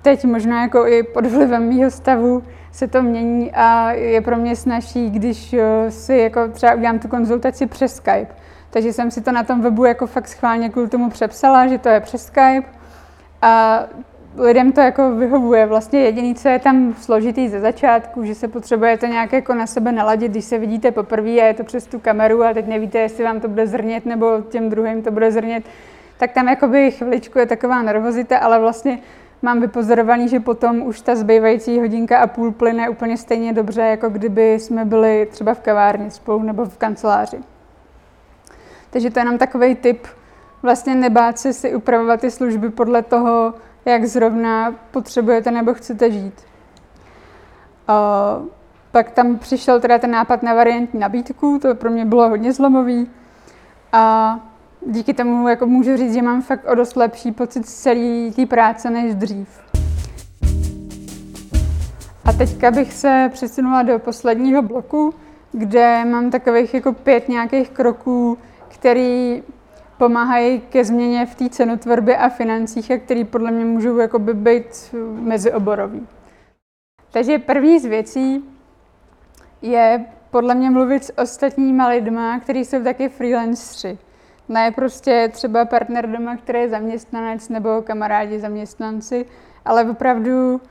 Teď možná jako i pod vlivem mýho stavu se to mění a je pro mě snažší, když si jako třeba udělám tu konzultaci přes Skype. Takže jsem si to na tom webu jako fakt schválně kvůli tomu přepsala, že to je přes Skype. A lidem to jako vyhovuje. Vlastně jediný, co je tam složitý ze začátku, že se potřebujete nějak jako na sebe naladit, když se vidíte poprvé a je to přes tu kameru a teď nevíte, jestli vám to bude zrnět nebo těm druhým to bude zrnět, tak tam jakoby chviličku je taková nervozita, ale vlastně mám vypozorovaný, že potom už ta zbývající hodinka a půl plyne úplně stejně dobře, jako kdyby jsme byli třeba v kavárně spolu nebo v kanceláři. Takže to je jenom takový tip, vlastně nebát se si upravovat ty služby podle toho, jak zrovna potřebujete nebo chcete žít. Uh, pak tam přišel teda ten nápad na variantní nabídku, to pro mě bylo hodně zlomový. A díky tomu jako můžu říct, že mám fakt o dost lepší pocit z celé té práce než dřív. A teďka bych se přesunula do posledního bloku, kde mám takových jako pět nějakých kroků, který pomáhají ke změně v té cenotvorbě a financích, a který podle mě můžou jakoby být mezioborový. Takže první z věcí je podle mě mluvit s ostatníma lidma, kteří jsou taky freelancři. Ne prostě třeba partner doma, který je zaměstnanec nebo kamarádi zaměstnanci, ale opravdu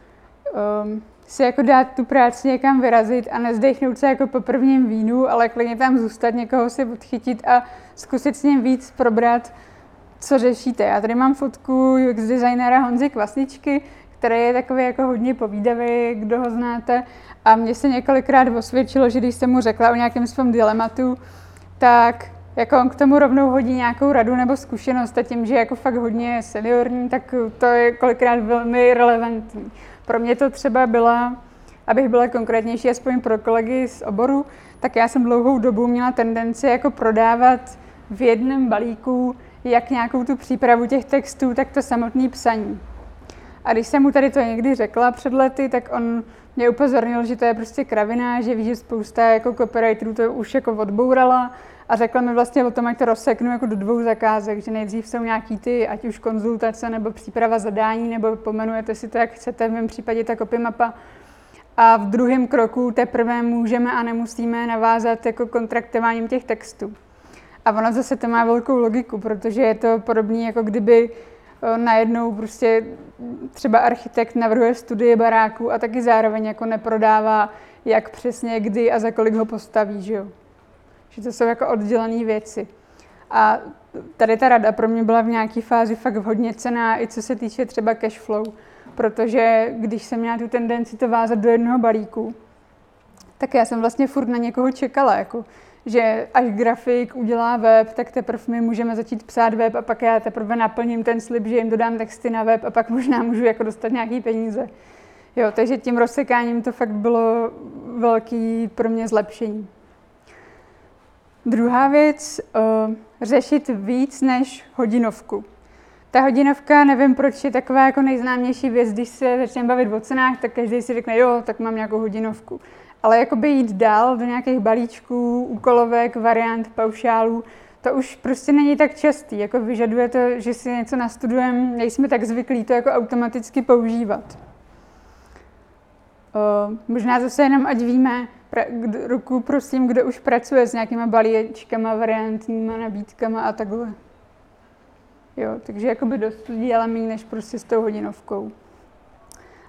um, si jako dát tu práci někam vyrazit a nezdechnout se jako po prvním vínu, ale klidně tam zůstat, někoho si odchytit a zkusit s ním víc probrat, co řešíte. Já tady mám fotku UX designera Honzy Kvasničky, který je takový jako hodně povídavý, kdo ho znáte. A mně se několikrát osvědčilo, že když jsem mu řekla o nějakém svém dilematu, tak jako on k tomu rovnou hodí nějakou radu nebo zkušenost a tím, že je jako fakt hodně seniorní, tak to je kolikrát velmi relevantní. Pro mě to třeba byla, abych byla konkrétnější, aspoň pro kolegy z oboru, tak já jsem dlouhou dobu měla tendenci jako prodávat v jednom balíku jak nějakou tu přípravu těch textů, tak to samotné psaní. A když jsem mu tady to někdy řekla před lety, tak on mě upozornil, že to je prostě kravina, že ví, že spousta jako copywriterů to už jako odbourala a řekla mi vlastně o tom, jak to rozseknu jako do dvou zakázek, že nejdřív jsou nějaký ty, ať už konzultace nebo příprava zadání, nebo pomenujete si to, jak chcete, v mém případě ta copymapa. A v druhém kroku teprve můžeme a nemusíme navázat jako kontraktováním těch textů. A ono zase to má velkou logiku, protože je to podobné, jako kdyby najednou prostě třeba architekt navrhuje studie baráku a taky zároveň jako neprodává, jak přesně, kdy a za kolik ho postaví, že jo. Že to jsou jako oddělené věci. A tady ta rada pro mě byla v nějaké fázi fakt hodně cená, i co se týče třeba cash flow, protože když jsem měla tu tendenci to vázat do jednoho balíku, tak já jsem vlastně furt na někoho čekala, jako, že až grafik udělá web, tak teprve my můžeme začít psát web a pak já teprve naplním ten slib, že jim dodám texty na web a pak možná můžu jako dostat nějaký peníze. Jo, takže tím rozsekáním to fakt bylo velký pro mě zlepšení. Druhá věc, uh, řešit víc než hodinovku. Ta hodinovka, nevím proč, je taková jako nejznámější věc, když se začneme bavit o cenách, tak každý si řekne, jo, tak mám nějakou hodinovku. Ale jakoby jít dál do nějakých balíčků, úkolovek, variant, paušálů, to už prostě není tak častý. Jako vyžaduje to, že si něco nastudujeme, nejsme tak zvyklí to jako automaticky používat. Uh, možná zase jenom, ať víme, pra- ruku prosím, kdo už pracuje s nějakýma balíčkama, variantníma nabídkama a takhle. Jo, takže jakoby dost lidí, ale méně než prostě s tou hodinovkou.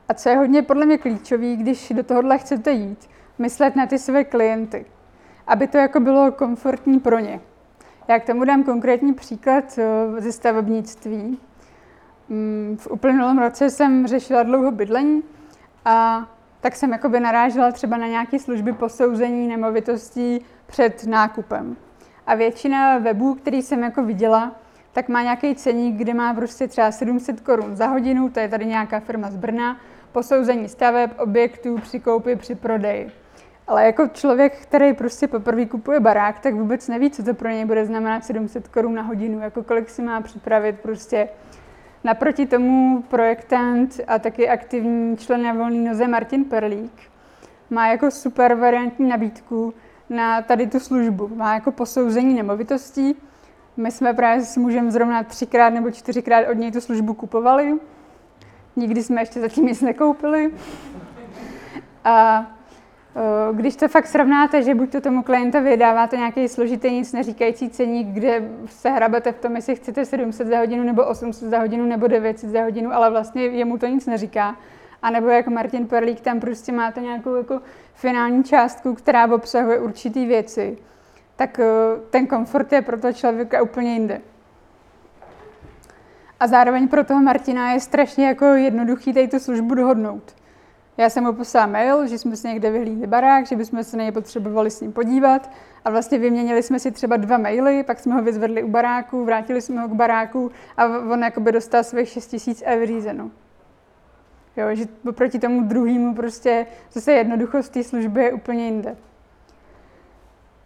A co je hodně podle mě klíčový, když do tohohle chcete jít, myslet na ty své klienty, aby to jako bylo komfortní pro ně. Já k tomu dám konkrétní příklad eh, ze stavebnictví. Mm, v uplynulém roce jsem řešila dlouho bydlení a tak jsem jakoby narážela třeba na nějaké služby posouzení nemovitostí před nákupem. A většina webů, který jsem jako viděla, tak má nějaký ceník, kde má prostě třeba 700 korun za hodinu, to je tady nějaká firma z Brna, posouzení staveb, objektů, při koupi, při prodeji. Ale jako člověk, který prostě poprvé kupuje barák, tak vůbec neví, co to pro něj bude znamenat 700 korun na hodinu, jako kolik si má připravit prostě. Naproti tomu projektant a taky aktivní člen na volný noze Martin Perlík má jako super variantní nabídku na tady tu službu. Má jako posouzení nemovitostí. My jsme právě s mužem zrovna třikrát nebo čtyřikrát od něj tu službu kupovali. Nikdy jsme ještě zatím nic nekoupili. A když to fakt srovnáte, že buď to tomu klientovi dáváte nějaký složitý, nic neříkající ceník, kde se hrabete v tom, jestli chcete 700 za hodinu, nebo 800 za hodinu, nebo 900 za hodinu, ale vlastně jemu to nic neříká. A nebo jako Martin Perlík, tam prostě máte nějakou jako finální částku, která obsahuje určitý věci, tak ten komfort je pro toho člověka úplně jinde. A zároveň pro toho Martina je strašně jako jednoduchý tady tu službu dohodnout. Já jsem mu poslala mail, že jsme si někde vyhlídli barák, že bychom se na něj potřebovali s ním podívat a vlastně vyměnili jsme si třeba dva maily, pak jsme ho vyzvedli u baráku, vrátili jsme ho k baráku a on jakoby dostal svých 6 tisíc eur řízeno. Jo, že oproti tomu druhému prostě zase jednoduchost té služby je úplně jinde.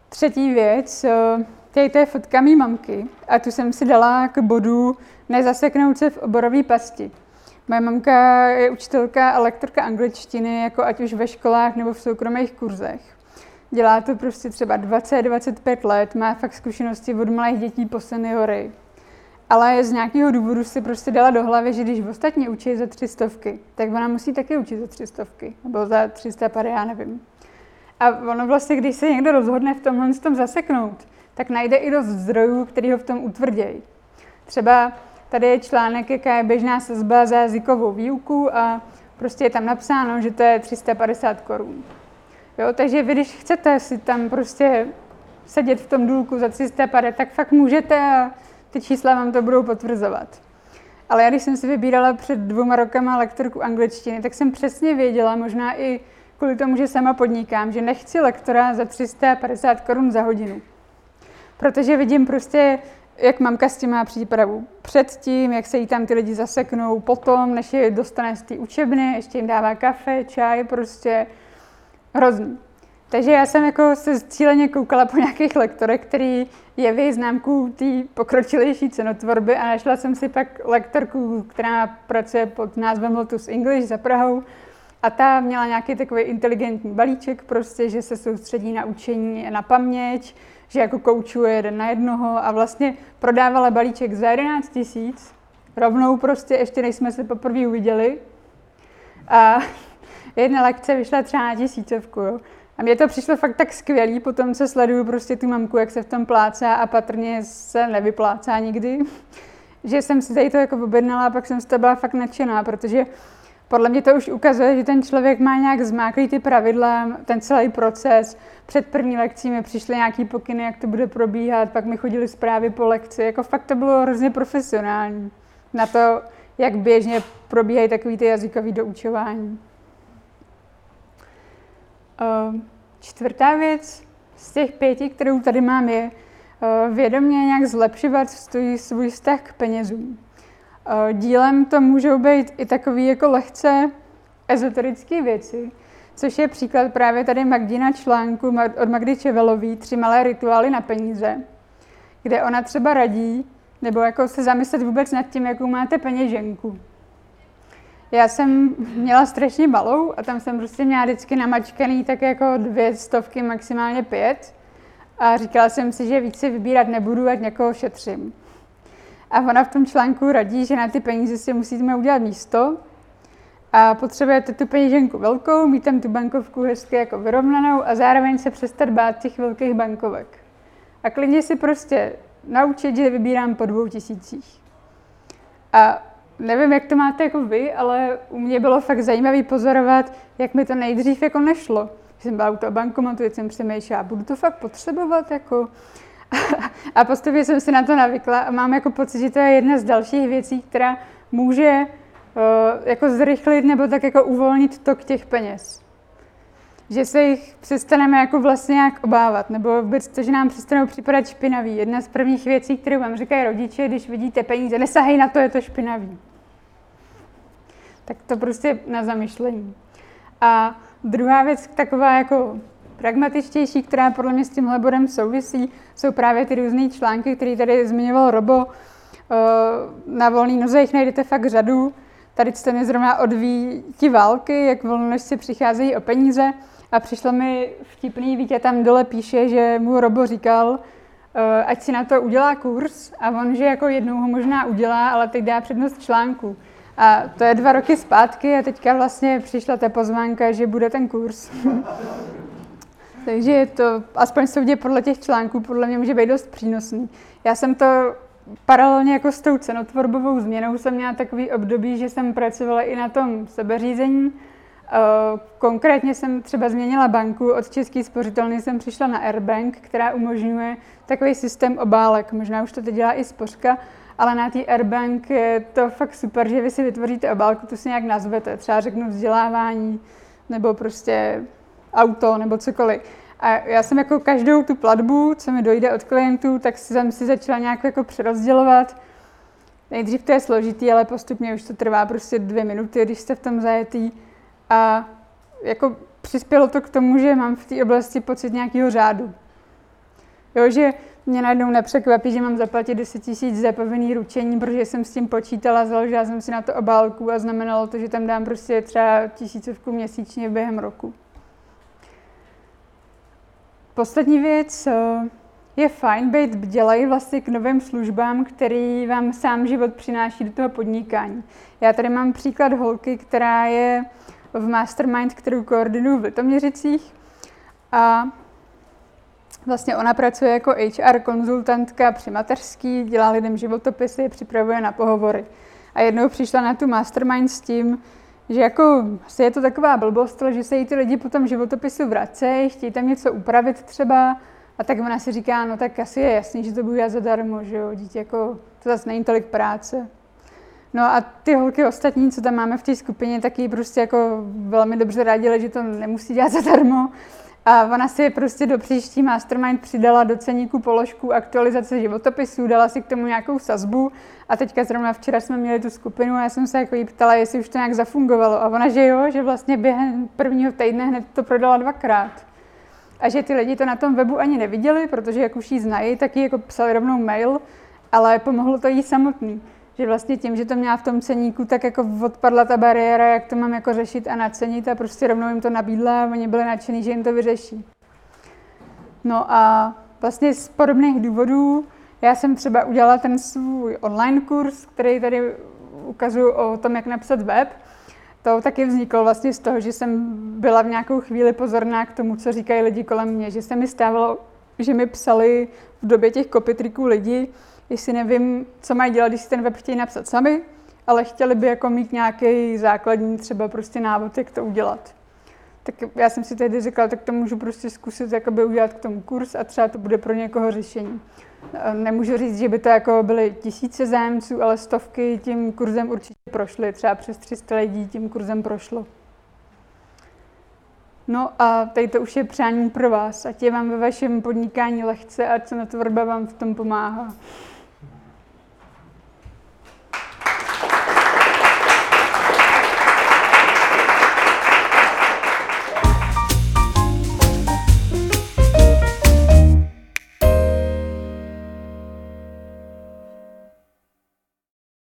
Třetí věc, eh, tady to je fotka mý mamky a tu jsem si dala k bodu nezaseknout se v oborové pasti. Moje mamka je učitelka a lektorka angličtiny, jako ať už ve školách nebo v soukromých kurzech. Dělá to prostě třeba 20-25 let, má fakt zkušenosti od malých dětí po seniory. Ale z nějakého důvodu si prostě dala do hlavy, že když ostatní učí za tři stovky, tak ona musí taky učit za tři stovky. Nebo za 300 pary, já nevím. A ono vlastně, když se někdo rozhodne v tomhle tom zaseknout, tak najde i dost zdrojů, který ho v tom utvrdějí. Třeba Tady je článek, jaká je běžná sazba za jazykovou výuku a prostě je tam napsáno, že to je 350 korun. Jo, takže vy, když chcete si tam prostě sedět v tom důlku za 350, tak fakt můžete a ty čísla vám to budou potvrzovat. Ale já, když jsem si vybírala před dvěma rokama lektorku angličtiny, tak jsem přesně věděla, možná i kvůli tomu, že sama podnikám, že nechci lektora za 350 korun za hodinu. Protože vidím prostě jak mamka s tím má přípravu předtím, jak se jí tam ty lidi zaseknou potom, než je dostane z té učebny, ještě jim dává kafe, čaj, prostě hrozný. Takže já jsem jako se cíleně koukala po nějakých lektorech, který jeví známku té pokročilejší cenotvorby a našla jsem si pak lektorku, která pracuje pod názvem Lotus English za Prahou a ta měla nějaký takový inteligentní balíček, prostě, že se soustředí na učení na paměť, že jako koučuje jeden na jednoho a vlastně prodávala balíček za 11 tisíc, rovnou prostě, ještě než jsme se poprvé uviděli. A jedna lekce vyšla třeba na tisícovku, jo. A mně to přišlo fakt tak skvělý, potom se sleduju prostě tu mamku, jak se v tom plácá a patrně se nevyplácá nikdy, že jsem si tady to jako objednala a pak jsem z toho byla fakt nadšená, protože podle mě to už ukazuje, že ten člověk má nějak zmáklý ty pravidla, ten celý proces. Před první lekcí mi přišly nějaký pokyny, jak to bude probíhat, pak mi chodili zprávy po lekci. Jako fakt to bylo hrozně profesionální na to, jak běžně probíhají takový ty jazykový doučování. Ehm, čtvrtá věc z těch pěti, kterou tady mám, je eh, vědomě nějak zlepšovat svůj vztah k penězům. Eh, dílem to můžou být i takové jako lehce ezoterické věci, což je příklad právě tady Magdina článku od Magdy Čevelový Tři malé rituály na peníze, kde ona třeba radí, nebo jako se zamyslet vůbec nad tím, jakou máte peněženku. Já jsem měla strašně malou a tam jsem prostě měla vždycky namačkaný tak jako dvě stovky, maximálně pět. A říkala jsem si, že víc si vybírat nebudu, ať někoho šetřím. A ona v tom článku radí, že na ty peníze si musíme udělat místo a potřebujete tu peněženku velkou, mít tam tu bankovku hezky jako vyrovnanou a zároveň se přestat bát těch velkých bankovek. A klidně si prostě naučit, že vybírám po dvou tisících. A nevím, jak to máte jako vy, ale u mě bylo fakt zajímavé pozorovat, jak mi to nejdřív jako nešlo. Jsem byla u toho bankomatu, teď jsem přemýšlela, budu to fakt potřebovat, jako a postupně jsem si na to navykla a mám jako pocit, že to je jedna z dalších věcí, která může uh, jako zrychlit nebo tak jako uvolnit tok těch peněz. Že se jich přestaneme jako vlastně nějak obávat, nebo vůbec to, že nám přestanou připadat špinavý. Jedna z prvních věcí, kterou vám říkají rodiče, když vidíte peníze, nesahej na to, je to špinavý. Tak to prostě na zamyšlení. A druhá věc, taková jako pragmatičtější, která podle mě s tímhle bodem souvisí, jsou právě ty různé články, které tady zmiňoval Robo. Eh, na volný noze jich najdete fakt řadu. Tady se mě zrovna odvíjí ti války, jak volnonožci přicházejí o peníze. A přišlo mi vtipný, Vítě tam dole píše, že mu Robo říkal, eh, ať si na to udělá kurz a on, že jako jednou ho možná udělá, ale teď dá přednost článku. A to je dva roky zpátky a teďka vlastně přišla ta pozvánka, že bude ten kurz. Takže je to, aspoň soudě podle těch článků, podle mě může být dost přínosný. Já jsem to paralelně jako s tou cenotvorbovou změnou jsem měla takový období, že jsem pracovala i na tom sebeřízení. Eh, konkrétně jsem třeba změnila banku, od České spořitelny jsem přišla na Airbank, která umožňuje takový systém obálek. Možná už to teď dělá i spořka, ale na té Airbank je to fakt super, že vy si vytvoříte obálku, tu si nějak nazvete, třeba řeknu vzdělávání, nebo prostě auto, nebo cokoliv. A já jsem jako každou tu platbu, co mi dojde od klientů, tak jsem si začala nějak jako přerozdělovat. Nejdřív to je složitý, ale postupně už to trvá prostě dvě minuty, když jste v tom zajetý. A jako přispělo to k tomu, že mám v té oblasti pocit nějakého řádu. Jo, že mě najednou nepřekvapí, že mám zaplatit 10 tisíc za povinný ručení, protože jsem s tím počítala, založila jsem si na to obálku a znamenalo to, že tam dám prostě třeba tisícovku měsíčně během roku. Poslední věc, eh, je fajn být bdělej vlastně k novým službám, který vám sám život přináší do toho podnikání. Já tady mám příklad holky, která je v Mastermind, kterou koordinuju v Litoměřicích a Vlastně ona pracuje jako HR konzultantka při mateřský, dělá lidem životopisy, připravuje na pohovory. A jednou přišla na tu mastermind s tím, že jako asi je to taková blbost, ale že se jí ty lidi po tom životopisu vracejí, chtějí tam něco upravit třeba, a tak ona si říká, no tak asi je jasný, že to budu já zadarmo, že jo, dítě jako, to zase není tolik práce. No a ty holky ostatní, co tam máme v té skupině, taky prostě jako velmi dobře radili, že to nemusí dělat zadarmo. A ona si prostě do příští mastermind přidala do ceníku položku aktualizace životopisů, dala si k tomu nějakou sazbu a teďka zrovna včera jsme měli tu skupinu a já jsem se jako jí ptala, jestli už to nějak zafungovalo. A ona, že jo, že vlastně během prvního týdne hned to prodala dvakrát. A že ty lidi to na tom webu ani neviděli, protože jak už jí znají, tak jí jako psali rovnou mail, ale pomohlo to jí samotný že vlastně tím, že to měla v tom ceníku, tak jako odpadla ta bariéra, jak to mám jako řešit a nacenit a prostě rovnou jim to nabídla a oni byli nadšení, že jim to vyřeší. No a vlastně z podobných důvodů já jsem třeba udělala ten svůj online kurz, který tady ukazuju o tom, jak napsat web. To taky vzniklo vlastně z toho, že jsem byla v nějakou chvíli pozorná k tomu, co říkají lidi kolem mě, že se mi stávalo, že mi psali v době těch kopitriků lidi, jestli nevím, co mají dělat, když si ten web chtějí napsat sami, ale chtěli by jako mít nějaký základní třeba prostě návod, jak to udělat. Tak já jsem si tehdy říkala, tak to můžu prostě zkusit jakoby udělat k tomu kurz a třeba to bude pro někoho řešení. Nemůžu říct, že by to jako byly tisíce zájemců, ale stovky tím kurzem určitě prošly. Třeba přes 300 lidí tím kurzem prošlo. No a tady to už je přání pro vás, ať je vám ve vašem podnikání lehce a co na tvorba vám v tom pomáhá.